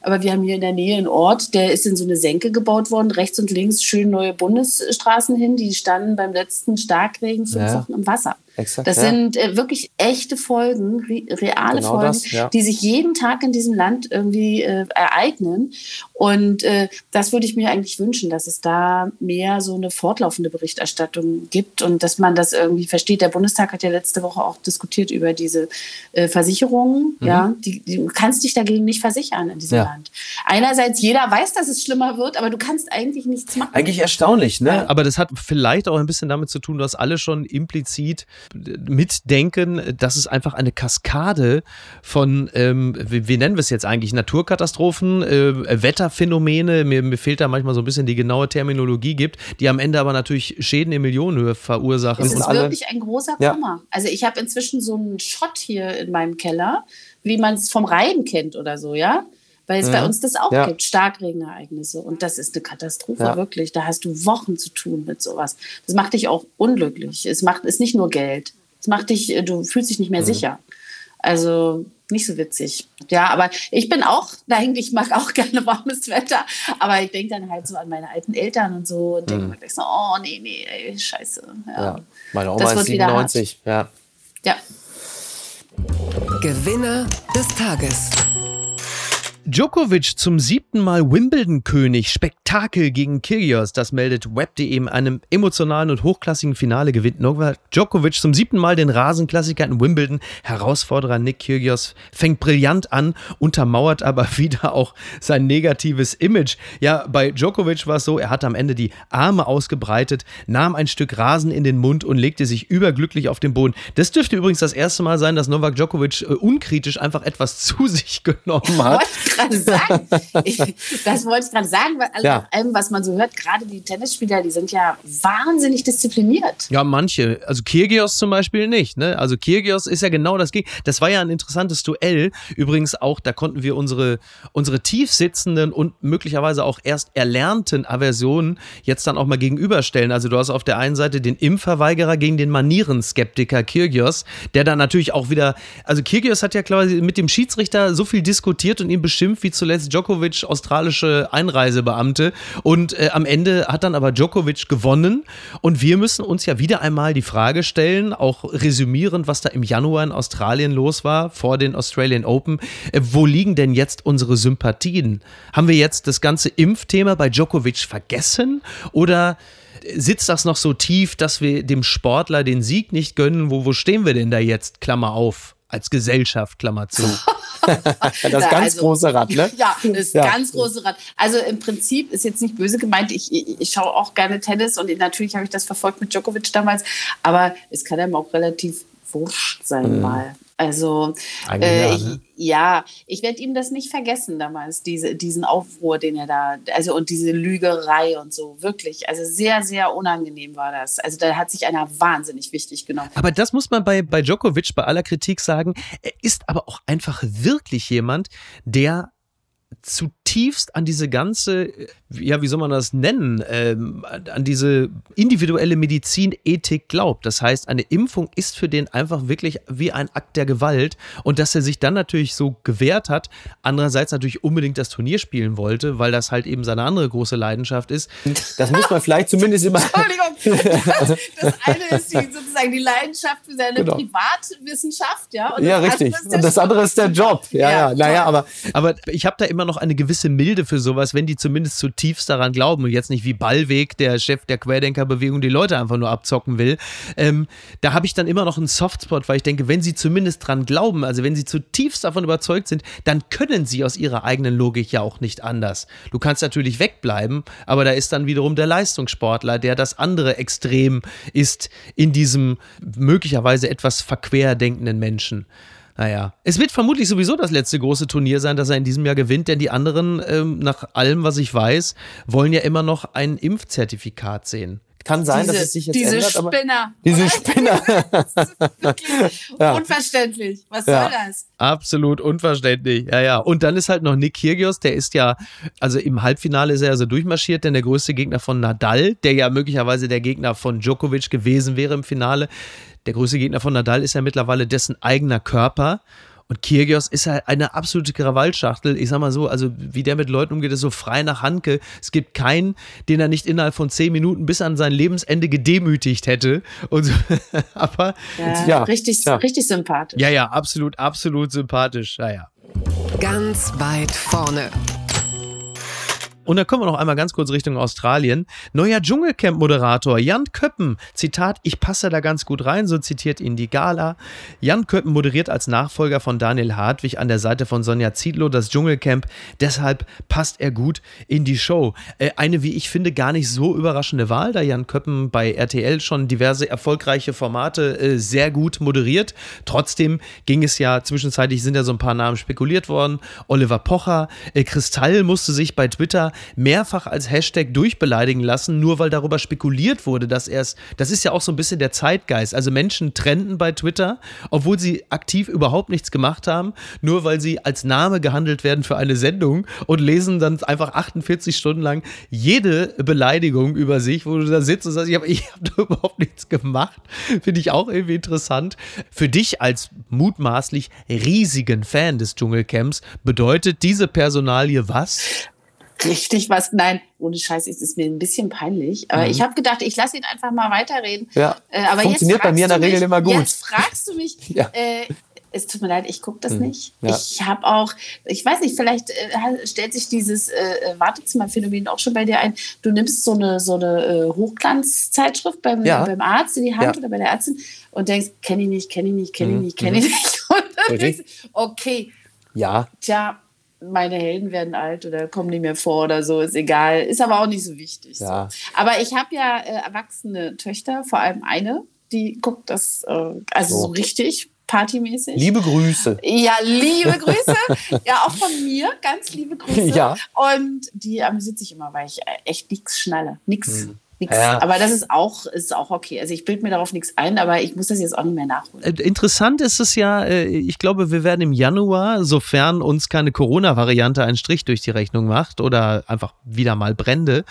Aber wir haben hier in der Nähe einen Ort, der ist in so eine Senke gebaut worden, rechts und links schön neue Bundesstraßen hin. Die standen beim letzten Starkregen fünf Ja. Wochen im Wasser. Exakt, das ja. sind äh, wirklich echte Folgen, re reale Genau Folgen, das, ja. die sich jeden Tag in diesem Land irgendwie äh, ereignen. Und äh, das würde ich mir eigentlich wünschen, dass es da mehr so eine fortlaufende Berichterstattung gibt und dass man das irgendwie versteht. Der Bundestag hat ja letzte Woche auch diskutiert über diese äh, Versicherungen. Ja, die, die, du kannst dich dagegen nicht versichern in diesem Mhm. Ja. Land. Einerseits, jeder weiß, dass es schlimmer wird, aber du kannst eigentlich nichts machen. Eigentlich erstaunlich, ne? Aber das hat vielleicht auch ein bisschen damit zu tun, dass alle schon implizit mitdenken, dass es einfach eine Kaskade von, ähm, wie, wie nennen wir es jetzt eigentlich, Naturkatastrophen, äh, Wetterphänomene, mir, mir fehlt da manchmal so ein bisschen die genaue Terminologie gibt, die am Ende aber natürlich Schäden in Millionenhöhe verursachen. Es Und ist alle- wirklich ein großer Ja. Kummer. Also ich habe inzwischen so einen Schott hier in meinem Keller, wie man es vom Rhein kennt oder so, ja? Weil es bei uns das auch Ja. gibt, Starkregenereignisse. Und das ist eine Katastrophe, Ja. wirklich. Da hast du Wochen zu tun mit sowas. Das macht dich auch unglücklich. Es macht ist nicht nur Geld. Es macht dich, äh, du fühlst dich nicht Mhm. mehr sicher. Also nicht so witzig. Ja, aber ich bin auch, eigentlich mag auch gerne warmes Wetter, aber ich denke dann halt so an meine alten Eltern und so und denke mir gleich so, oh nee, nee, ey, scheiße. Ja. Mhm. ja. Meine Das Oma ist wieder hart. 97. Ja. ja. Gewinner des Tages. Djokovic zum siebten Mal Wimbledon-König. Spektakel gegen Kyrgios. Das meldet Web.de in einem emotionalen und hochklassigen Finale gewinnt Novak Djokovic zum siebten Mal den Rasenklassiker in Wimbledon. Herausforderer Nick Kyrgios fängt brillant an, untermauert aber wieder auch sein negatives Image. Ja, bei Djokovic war es so, er hat am Ende die Arme ausgebreitet, nahm ein Stück Rasen in den Mund und legte sich überglücklich auf den Boden. Das dürfte übrigens das erste Mal sein, dass Novak Djokovic äh, unkritisch einfach etwas zu sich genommen hat. Ich gerade sagen. Ich, das wollte ich gerade sagen, weil Ja. nach allem, was man so hört, gerade die Tennisspieler, die sind ja wahnsinnig diszipliniert. Ja, manche. Also Kirgios zum Beispiel nicht. Ne? Also Kirgios ist ja genau das Gegenteil. Das war ja ein interessantes Duell. Übrigens auch, da konnten wir unsere, unsere tief sitzenden und möglicherweise auch erst erlernten Aversionen jetzt dann auch mal gegenüberstellen. Also du hast auf der einen Seite den Impfverweigerer gegen den Manierenskeptiker Kirgios, der dann natürlich auch wieder, also Kirgios hat ja quasi mit dem Schiedsrichter so viel diskutiert und ihn beschimpft wie zuletzt Djokovic, australische Einreisebeamte. Und äh, am Ende hat dann aber Djokovic gewonnen. Und wir müssen uns ja wieder einmal die Frage stellen, auch resümierend, was da im Januar in Australien los war, vor den Australian Open. Äh, wo liegen denn jetzt unsere Sympathien? Haben wir jetzt das ganze Impfthema bei Djokovic vergessen? Oder sitzt das noch so tief, dass wir dem Sportler den Sieg nicht gönnen? Wo, wo stehen wir denn da jetzt? Klammer auf. Als Gesellschaft, Klammer zu. Das Ja, ganz also- große Rad, ne? Ja, das Ja. ganz große Rad. Also im Prinzip ist jetzt nicht böse gemeint. Ich, ich, ich schaue auch gerne Tennis und natürlich habe ich das verfolgt mit Djokovic damals. Aber es kann einem auch relativ wurscht sein mal. Also äh, ja, ich, ne? ja, ich werde ihm das nicht vergessen damals, diese, diesen Aufruhr, den er da, also und diese Lügerei und so, wirklich. Also sehr, sehr unangenehm war das. Also da hat sich einer wahnsinnig wichtig genommen. Aber das muss man bei, bei Djokovic bei aller Kritik sagen. Er ist aber auch einfach wirklich jemand, der zutiefst an diese ganze, äh, ja, wie soll man das nennen, ähm, an diese individuelle Medizinethik glaubt. Das heißt, eine Impfung ist für den einfach wirklich wie ein Akt der Gewalt. Und dass er sich dann natürlich so gewehrt hat, andererseits natürlich unbedingt das Turnier spielen wollte, weil das halt eben seine andere große Leidenschaft ist. Das muss man vielleicht zumindest immer. Entschuldigung. Das, das eine ist die, sozusagen die Leidenschaft für seine Genau. Privatwissenschaft, ja. Und Ja, das richtig. der Und das andere ist der Job. Ja, Ja, ja. Naja, aber Aber ich habe da immer noch eine gewisse Milde für sowas, wenn die zumindest zutiefst daran glauben und jetzt nicht wie Ballweg, der Chef der Querdenkerbewegung, die Leute einfach nur abzocken will. Ähm, da habe ich dann immer noch einen Softspot, weil ich denke, wenn sie zumindest dran glauben, also wenn sie zutiefst davon überzeugt sind, dann können sie aus ihrer eigenen Logik ja auch nicht anders. Du kannst natürlich wegbleiben, aber da ist dann wiederum der Leistungssportler, der das andere Extrem ist in diesem möglicherweise etwas verquer denkenden Menschen. Naja, es wird vermutlich sowieso das letzte große Turnier sein, das er in diesem Jahr gewinnt, denn die anderen, ähm, nach allem, was ich weiß, wollen ja immer noch ein Impfzertifikat sehen. kann sein, diese, dass es sich jetzt diese ändert. Aber Spinner. diese Spinner. Wirklich Ja. Unverständlich. Was Ja. soll das? Absolut unverständlich. Ja, ja. Und dann ist halt noch Nick Kyrgios, der ist ja, also im Halbfinale ist er also durchmarschiert, denn der größte Gegner von Nadal, der ja möglicherweise der Gegner von Djokovic gewesen wäre im Finale. Der größte Gegner von Nadal ist ja mittlerweile dessen eigener Körper. Und Kirgios ist halt eine absolute Krawallschachtel. Ich sag mal so, also wie der mit Leuten umgeht, ist so frei nach Hanke. Es gibt keinen, den er nicht innerhalb von zehn Minuten bis an sein Lebensende gedemütigt hätte. Und so. Aber Ja, Ja, richtig, ja. richtig sympathisch. ja, ja, absolut, absolut sympathisch. Ja, ja. Ganz weit vorne. Und dann kommen wir noch einmal ganz kurz Richtung Australien. Neuer Dschungelcamp-Moderator Jan Köppen. Zitat, ich passe da ganz gut rein, so zitiert ihn die Gala. Jan Köppen moderiert als Nachfolger von Daniel Hartwig an der Seite von Sonja Zietlow das Dschungelcamp. Deshalb passt er gut in die Show. Äh, eine, wie ich finde, gar nicht so überraschende Wahl, da Jan Köppen bei RTL schon diverse erfolgreiche Formate äh, sehr gut moderiert. Trotzdem ging es ja, zwischenzeitlich sind ja so ein paar Namen spekuliert worden. Oliver Pocher, äh, Kristall musste sich bei Twitter mehrfach als Hashtag durchbeleidigen lassen, nur weil darüber spekuliert wurde, dass er es, das ist ja auch so ein bisschen der Zeitgeist. Also Menschen trennten bei Twitter, obwohl sie aktiv überhaupt nichts gemacht haben, nur weil sie als Name gehandelt werden für eine Sendung und lesen dann einfach 48 Stunden lang jede Beleidigung über sich, wo du da sitzt und sagst, ich habe ich hab überhaupt nichts gemacht. Finde ich auch irgendwie interessant. Für dich als mutmaßlich riesigen Fan des Dschungelcamps bedeutet diese Personalie was? Richtig was. Nein, ohne Scheiß, es ist mir ein bisschen peinlich. Aber ich habe gedacht, ich lasse ihn einfach mal weiterreden. Ja. Äh, aber Funktioniert bei mir in der Regel mich, immer gut. Jetzt fragst du mich. Ja. äh, es tut mir leid, ich gucke das nicht. Ja. Ich habe auch, ich weiß nicht, vielleicht äh, stellt sich dieses äh, äh, Wartezimmerphänomen auch schon bei dir ein. Du nimmst so eine, so eine äh, Hochglanzzeitschrift beim, Ja. beim Arzt in die Hand Ja. oder bei der Ärztin und denkst, kenne ich nicht, kenne ich nicht, kenne ich Mhm, nicht, kenne ich nicht. Und dann denkst du, okay, Ja, tja, meine Helden werden alt oder kommen nicht mehr vor oder so, ist egal. Ist aber auch nicht so wichtig. Ja. So. Aber ich habe ja äh, erwachsene Töchter, vor allem eine, die guckt das äh, also so, So. richtig partymäßig. liebe Grüße. ja, liebe Grüße. ja, auch von mir, ganz liebe Grüße. Ja. Und die amüsiert sich immer, weil ich äh, echt nichts schnalle. Nix. Nix. Ja. Aber das ist auch, ist auch okay. Also ich bilde mir darauf nichts ein, aber ich muss das jetzt auch nicht mehr nachholen. Äh, Interessant ist es ja, äh, ich glaube, wir werden im Januar, sofern uns keine Corona-Variante einen Strich durch die Rechnung macht oder einfach wieder mal Brände,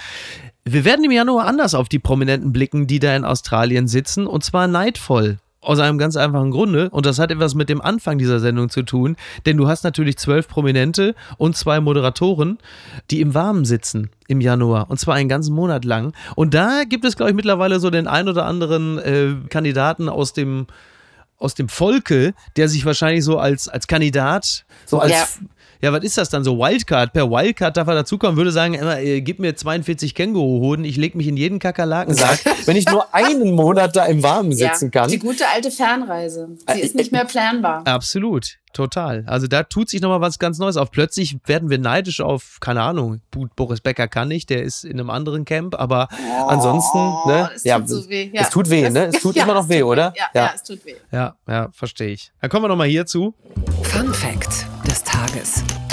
wir werden im Januar anders auf die Prominenten blicken, die da in Australien sitzen, und zwar neidvoll. Aus einem ganz einfachen Grunde. Und das hat etwas mit dem Anfang dieser Sendung zu tun. Denn du hast natürlich zwölf Prominente und zwei Moderatoren, die im Warmen sitzen im Januar. Und zwar einen ganzen Monat lang. Und da gibt es, glaube ich, mittlerweile so den ein oder anderen äh, Kandidaten aus dem aus dem Volke, der sich wahrscheinlich so als, als Kandidat, so als, ja. Ja. was ist das dann, so Wildcard, per Wildcard darf er dazukommen, würde sagen, immer, äh, gib mir 42 Känguruhoden, ich leg mich in jeden Kakerlakensack. Wenn ich nur einen Monat da im Warmen sitzen ja, kann. Die gute alte Fernreise. Sie ist nicht mehr planbar. Absolut, total. Also da tut sich nochmal was ganz Neues auf. Plötzlich werden wir neidisch auf, keine Ahnung, gut, Boris Becker kann nicht, der ist in einem anderen Camp, aber Ansonsten, ne? Oh, es ja, tut so weh. es tut weh, ne? Es tut Ja, immer noch weh, tut oder? Ja, ja. es tut weh. ja, ja, verstehe ich. Dann kommen wir nochmal hierzu. Fun Fact Tages.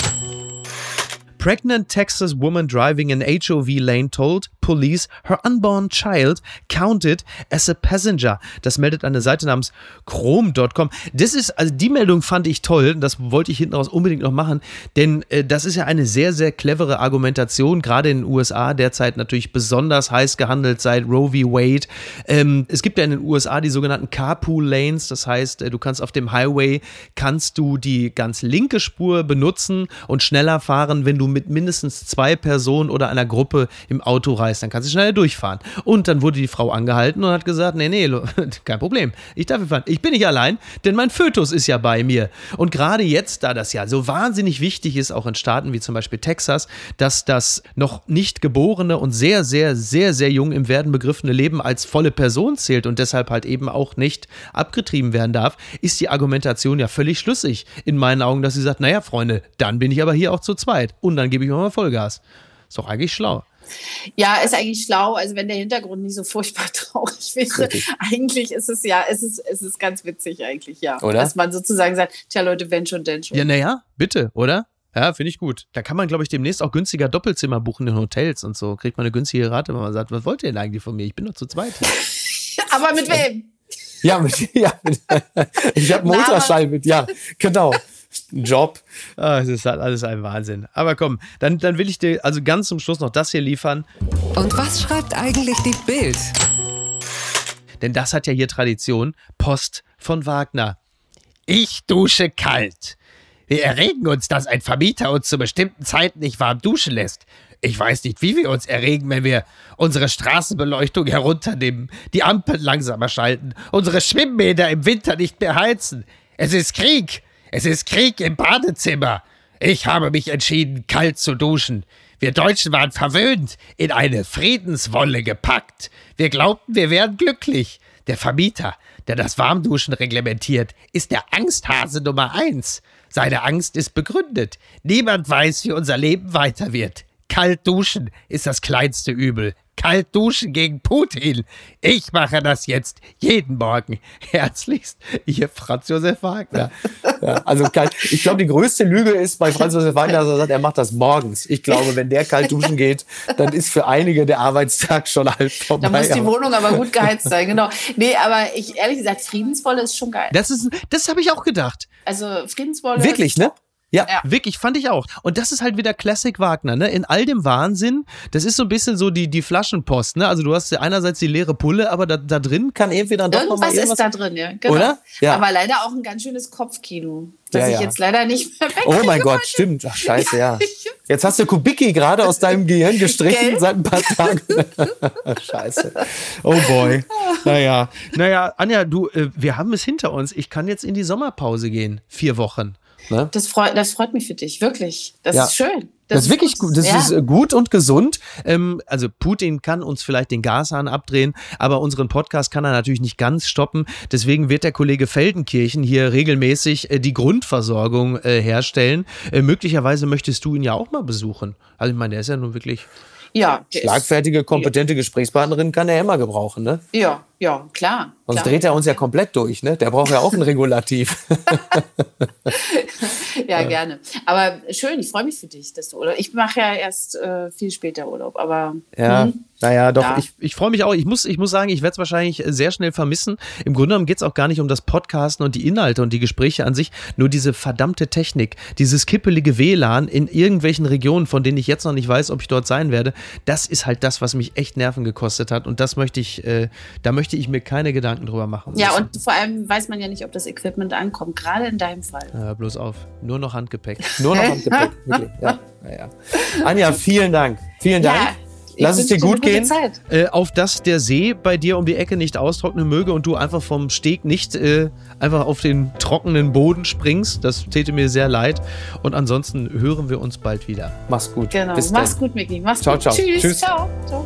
Pregnant Texas woman driving an HOV lane told police her unborn child counted as a passenger. Das meldet eine Seite namens chrome.com. Das ist, also die Meldung fand ich toll. Das wollte ich hinten raus unbedingt noch machen, denn äh, das ist ja eine sehr, sehr clevere Argumentation, gerade in den USA derzeit natürlich besonders heiß gehandelt seit Roe v. Wade. Ähm, es gibt ja in den USA die sogenannten Carpool Lanes. Das heißt, äh, du kannst auf dem Highway kannst du die ganz linke Spur benutzen und schneller fahren, wenn du mit mindestens zwei Personen oder einer Gruppe im Auto reist, dann kannst du schneller durchfahren. Und dann wurde die Frau angehalten und hat gesagt, nee, nee, kein Problem, ich darf fahren. Ich bin nicht allein, denn mein Fötus ist ja bei mir. Und gerade jetzt, da das ja so wahnsinnig wichtig ist, auch in Staaten wie zum Beispiel Texas, dass das noch nicht geborene und sehr, sehr, sehr, sehr jung im Werden begriffene Leben als volle Person zählt und deshalb halt eben auch nicht abgetrieben werden darf, ist die Argumentation ja völlig schlüssig in meinen Augen, dass sie sagt, naja, Freunde, dann bin ich aber hier auch zu zweit und dann gebe ich mir mal Vollgas. Ist doch eigentlich schlau. Ja, ist eigentlich schlau, also wenn der Hintergrund nicht so furchtbar traurig wäre. Richtig. Eigentlich ist es ja, es ist, es ist ganz witzig eigentlich, ja. Oder? Dass man sozusagen sagt, tja Leute, wenn schon, denn schon. Ja, naja, bitte, oder? Ja, finde ich gut. Da kann man, glaube ich, demnächst auch günstiger Doppelzimmer buchen in Hotels und so. Kriegt man eine günstige Rate, wenn man sagt, was wollt ihr denn eigentlich von mir? Ich bin doch zu zweit. Aber mit wem? Ja, mit, ja mit, ich habe einen Ultraschall mit, ja, genau. Job. Ah, es ist halt alles ein Wahnsinn. Aber komm, dann, dann will ich dir also ganz zum Schluss noch das hier liefern. Und was schreibt eigentlich die Bild? Denn das hat ja hier Tradition. Post von Wagner. Ich dusche kalt. Wir erregen uns, dass ein Vermieter uns zu bestimmten Zeiten nicht warm duschen lässt. Ich weiß nicht, wie wir uns erregen, wenn wir unsere Straßenbeleuchtung herunternehmen, die Ampeln langsamer schalten, unsere Schwimmbäder im Winter nicht mehr heizen. Es ist Krieg. Es ist Krieg im Badezimmer. Ich habe mich entschieden, kalt zu duschen. Wir Deutschen waren verwöhnt, in eine Friedenswolle gepackt. Wir glaubten, wir wären glücklich. Der Vermieter, der das Warmduschen reglementiert, ist der Angsthase Nummer eins. Seine Angst ist begründet. Niemand weiß, wie unser Leben weiter wird. Kalt duschen ist das kleinste Übel. Kalt duschen gegen Putin. Ich mache das jetzt jeden Morgen. Herzlichst, Ihr Franz Josef Wagner. Ja, also kalt. Ich glaube, die größte Lüge ist bei Franz Josef Wagner, dass er sagt, er macht das morgens. Ich glaube, wenn der kalt duschen geht, dann ist für einige der Arbeitstag schon halb vorbei. Da muss die Wohnung aber gut geheizt sein, genau. Nee, aber ich ehrlich gesagt, Friedenswolle ist schon geil. Das ist, das habe ich auch gedacht. Also Friedenswolle. Wirklich, ne? Ja. Ja. Wirklich, fand ich auch. Und das ist halt wieder Classic Wagner, ne? In all dem Wahnsinn, das ist so ein bisschen so die, die Flaschenpost, ne? Also du hast ja einerseits die leere Pulle, aber da, da drin Kann dann doch noch mal Irgendwas ist irgendwas... da drin, ja. Genau. Oder? Ja. Aber leider auch ein ganz schönes Kopfkino, das Ja, ich ja. jetzt leider nicht mehr Oh wegkriege mein Gott, heute. stimmt. Ach, scheiße, ja. Jetzt hast du Kubicki gerade aus deinem Gehirn gestrichen Gell? seit ein paar Tagen. scheiße. Oh boy. Naja. Naja, Anja, du, äh, wir haben es hinter uns. Ich kann jetzt in die Sommerpause gehen. Vier Wochen. Ne? Das freut, das freut mich für dich, wirklich. Das Ja. ist schön. Das, ist wirklich gut. Das ja. ist äh, gut und gesund. Ähm, also Putin kann uns vielleicht den Gashahn abdrehen, aber unseren Podcast kann er natürlich nicht ganz stoppen. Deswegen wird der Kollege Feldenkirchen hier regelmäßig äh, die Grundversorgung äh, herstellen. Äh, möglicherweise möchtest du ihn ja auch mal besuchen. Also ich meine, der ist ja nun wirklich. ja, Schlagfertige, kompetente Gesprächspartnerin kann er immer gebrauchen, ne? ja, ja, klar. Sonst klar. dreht er uns ja komplett durch, ne? Der braucht ja auch ein Regulativ. Ja, gerne. Aber schön, ich freue mich für dich, dass du oder ich mache ja erst äh, viel später Urlaub, aber ja, hm, naja, doch. Ja. Ich, ich freue mich auch. Ich muss, ich muss sagen, ich werde es wahrscheinlich sehr schnell vermissen. Im Grunde genommen geht es auch gar nicht um das Podcasten und die Inhalte und die Gespräche an sich, nur diese verdammte Technik, dieses kippelige WLAN in irgendwelchen Regionen, von denen ich jetzt noch nicht weiß, ob ich dort sein werde. Das ist halt das, was mich echt Nerven gekostet hat. Und das möchte ich, äh, da möchte ich mir keine Gedanken drüber machen. ja, und vor allem weiß man ja nicht, ob das Equipment ankommt, gerade in deinem Fall. Hör bloß auf. Nur noch Handgepäck. Nur noch am Gepäck. Wirklich. Ja, ja, ja. Anja, vielen Dank. Vielen Dank. Ja, ich Lass es dir gut gehen. Äh, auf dass der See bei dir um die Ecke nicht austrocknen möge und du einfach vom Steg nicht äh, einfach auf den trockenen Boden springst. Das täte mir sehr leid. Und ansonsten hören wir uns bald wieder. Mach's gut. Genau. Bis Mach's dann. gut, Micky. Mach's Ciao, gut. ciao. Tschüss. Tschüss. Ciao. ciao.